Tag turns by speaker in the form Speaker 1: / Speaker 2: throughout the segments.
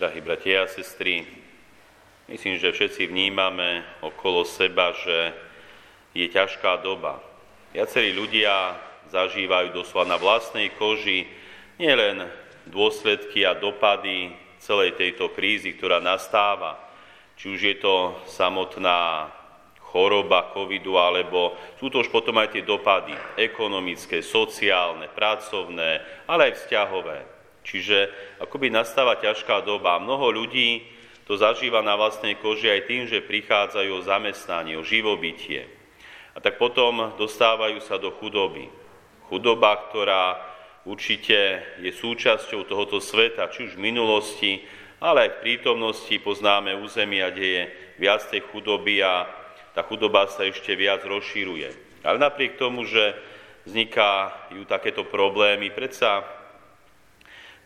Speaker 1: Drahí bratia a sestry, myslím, že všetci vnímame okolo seba, že je ťažká doba. Viacerí ľudia zažívajú doslova na vlastnej koži nielen dôsledky a dopady celej tejto krízy, ktorá nastáva. Či už je to samotná choroba covidu, alebo sú to už potom aj tie dopady ekonomické, sociálne, pracovné, ale aj vzťahové. Čiže akoby nastáva ťažká doba. Mnoho ľudí to zažíva na vlastnej koži aj tým, že prichádzajú o zamestnanie, o živobytie. A tak potom dostávajú sa do chudoby. Chudoba, ktorá určite je súčasťou tohoto sveta, či už v minulosti, ale aj v prítomnosti poznáme územia, kde je viac tej chudoby a tá chudoba sa ešte viac rozšíruje. Ale napriek tomu, že vznikajú takéto problémy, predsa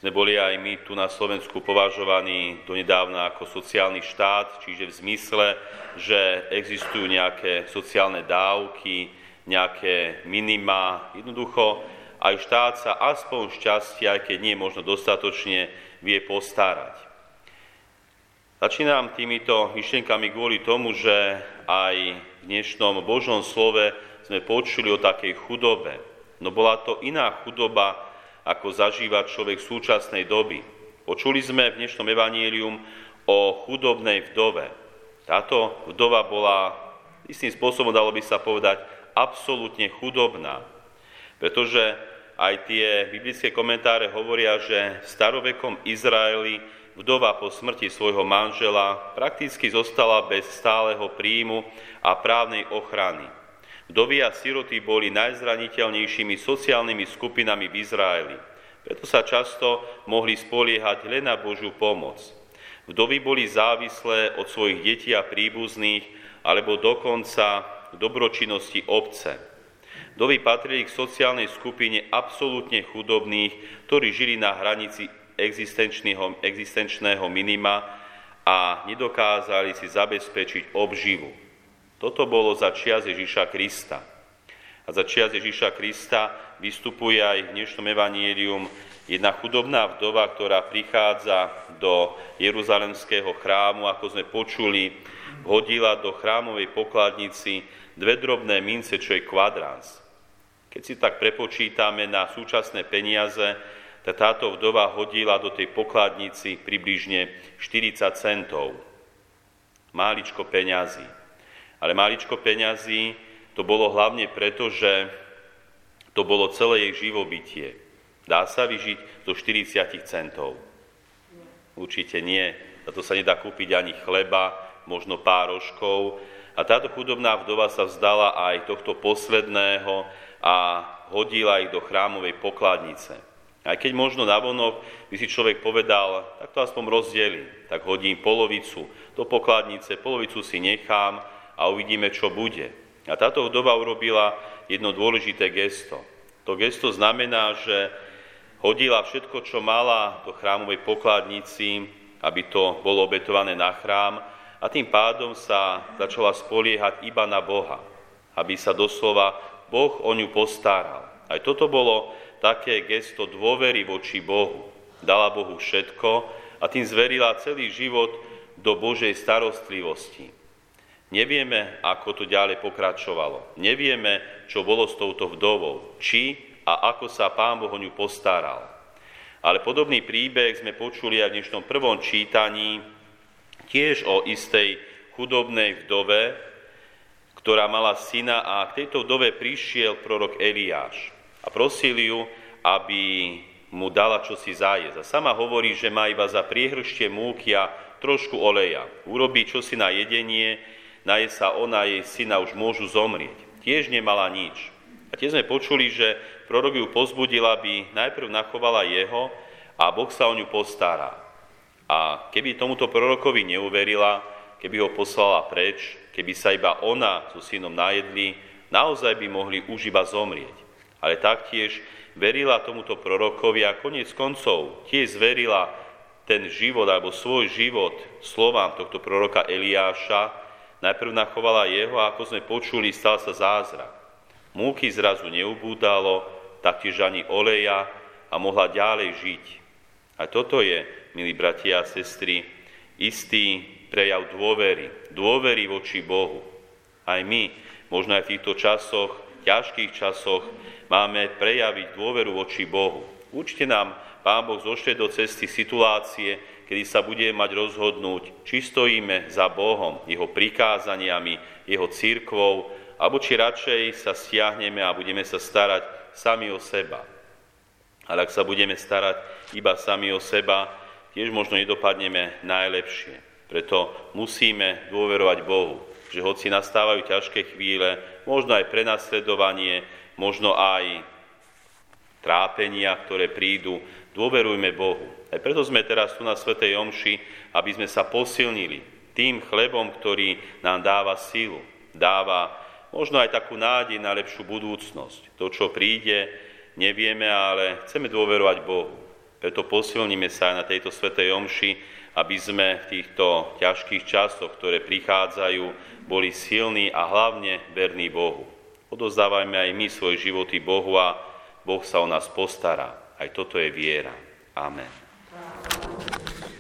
Speaker 1: sme boli aj my tu na Slovensku považovaní donedávna ako sociálny štát, čiže v zmysle, že existujú nejaké sociálne dávky, nejaké minima. Jednoducho aj štát sa aspoň šťastia, aj keď nie možno dostatočne, vie postarať. Začínam týmito myšlienkami kvôli tomu, že aj v dnešnom Božom slove sme počuli o takej chudobe. No bola to iná chudoba, ako zažíva človek v súčasnej doby. Počuli sme v dnešnom evanílium o chudobnej vdove. Táto vdova bola istým spôsobom, dalo by sa povedať, absolútne chudobná. Pretože aj tie biblické komentáre hovoria, že v starovekom Izraeli vdova po smrti svojho manžela prakticky zostala bez stáleho príjmu a právnej ochrany. Vdovy a siroty boli najzraniteľnejšími sociálnymi skupinami v Izraeli. Preto sa často mohli spoliehať len na Božiu pomoc. Vdovy boli závislé od svojich detí a príbuzných, alebo dokonca dobročinnosti obce. Vdovy patrili k sociálnej skupine absolútne chudobných, ktorí žili na hranici existenčného, existenčného minima a nedokázali si zabezpečiť obživu. Toto bolo za čias Ježíša Krista. A za čias Ježíša Krista vystupuje aj v dnešnom evanílium jedna chudobná vdova, ktorá prichádza do Jeruzalemského chrámu, ako sme počuli, hodila do chrámovej pokladnici dve drobné mince, čo je kvadrans. Keď si tak prepočítame na súčasné peniaze, tak táto vdova hodila do tej pokladnici približne 40 centov. Máličko peňazí. Ale maličko peňazí to bolo hlavne preto, že to bolo celé jej živobytie. Dá sa vyžiť zo 40 centov? Určite nie. Za to sa nedá kúpiť ani chleba, možno pár rožkov. A táto chudobná vdova sa vzdala aj tohto posledného a hodila ich do chrámovej pokladnice. Aj keď možno na vonok by si človek povedal, tak to aspoň rozdelím, tak hodím polovicu do pokladnice, polovicu si nechám a uvidíme, čo bude. A táto vdova urobila jedno dôležité gesto. To gesto znamená, že hodila všetko, čo mala do chrámovej pokladnici, aby to bolo obetované na chrám a tým pádom sa začala spoliehať iba na Boha, aby sa doslova Boh o ňu postaral. Aj toto bolo také gesto dôvery voči Bohu. Dala Bohu všetko a tým zverila celý život do Božej starostlivosti. Nevieme, ako to ďalej pokračovalo. Nevieme, čo bolo s touto vdovou. Či a ako sa Pán Boh o ňu postaral. Ale podobný príbeh sme počuli aj v dnešnom prvom čítaní, tiež o istej chudobnej vdove, ktorá mala syna a k tejto vdove prišiel prorok Eliáš a prosil ju, aby mu dala čosi zajesť. A sama hovorí, že má iba za priehrštie múky a trošku oleja. Urobí čosi na jedenie, naje sa ona jej syna už môžu zomrieť. Tiež nemala nič. A tiež sme počuli, že prorok ju pozbudil, aby najprv nachovala jeho a Boh sa o ňu postará. A keby tomuto prorokovi neuverila, keby ho poslala preč, keby sa iba ona so synom najedli, naozaj by mohli už iba zomrieť. Ale taktiež verila tomuto prorokovi a konec koncov tiež zverila ten život alebo svoj život slovám tohto proroka Eliáša, Najprv nachovala jeho a ako sme počuli, stal sa zázrak. Múky zrazu neubúdalo, taktiež ani oleja a mohla ďalej žiť. A toto je, milí bratia a sestry, istý prejav dôvery. Dôvery voči Bohu. Aj my, možno aj v týchto časoch, ťažkých časoch, máme prejaviť dôveru voči Bohu. Určite nám Pán Boh zošle do cesty situácie, kedy sa budeme mať rozhodnúť, či stojíme za Bohom, Jeho prikázaniami, Jeho církvou, alebo či radšej sa stiahneme a budeme sa starať sami o seba. Ale ak sa budeme starať iba sami o seba, tiež možno nedopadneme najlepšie. Preto musíme dôverovať Bohu, že hoci nastávajú ťažké chvíle, možno aj prenasledovanie, možno aj trápenia, ktoré prídu, dôverujme Bohu. Aj preto sme teraz tu na Svetej Omši, aby sme sa posilnili tým chlebom, ktorý nám dáva sílu, dáva možno aj takú nádej na lepšiu budúcnosť. To, čo príde, nevieme, ale chceme dôverovať Bohu. Preto posilníme sa aj na tejto svetej omši, aby sme v týchto ťažkých časoch, ktoré prichádzajú, boli silní a hlavne verní Bohu. Odozdávajme aj my svoje životy Bohu a Boh sa o nás postará. Aj toto je viera. Amen.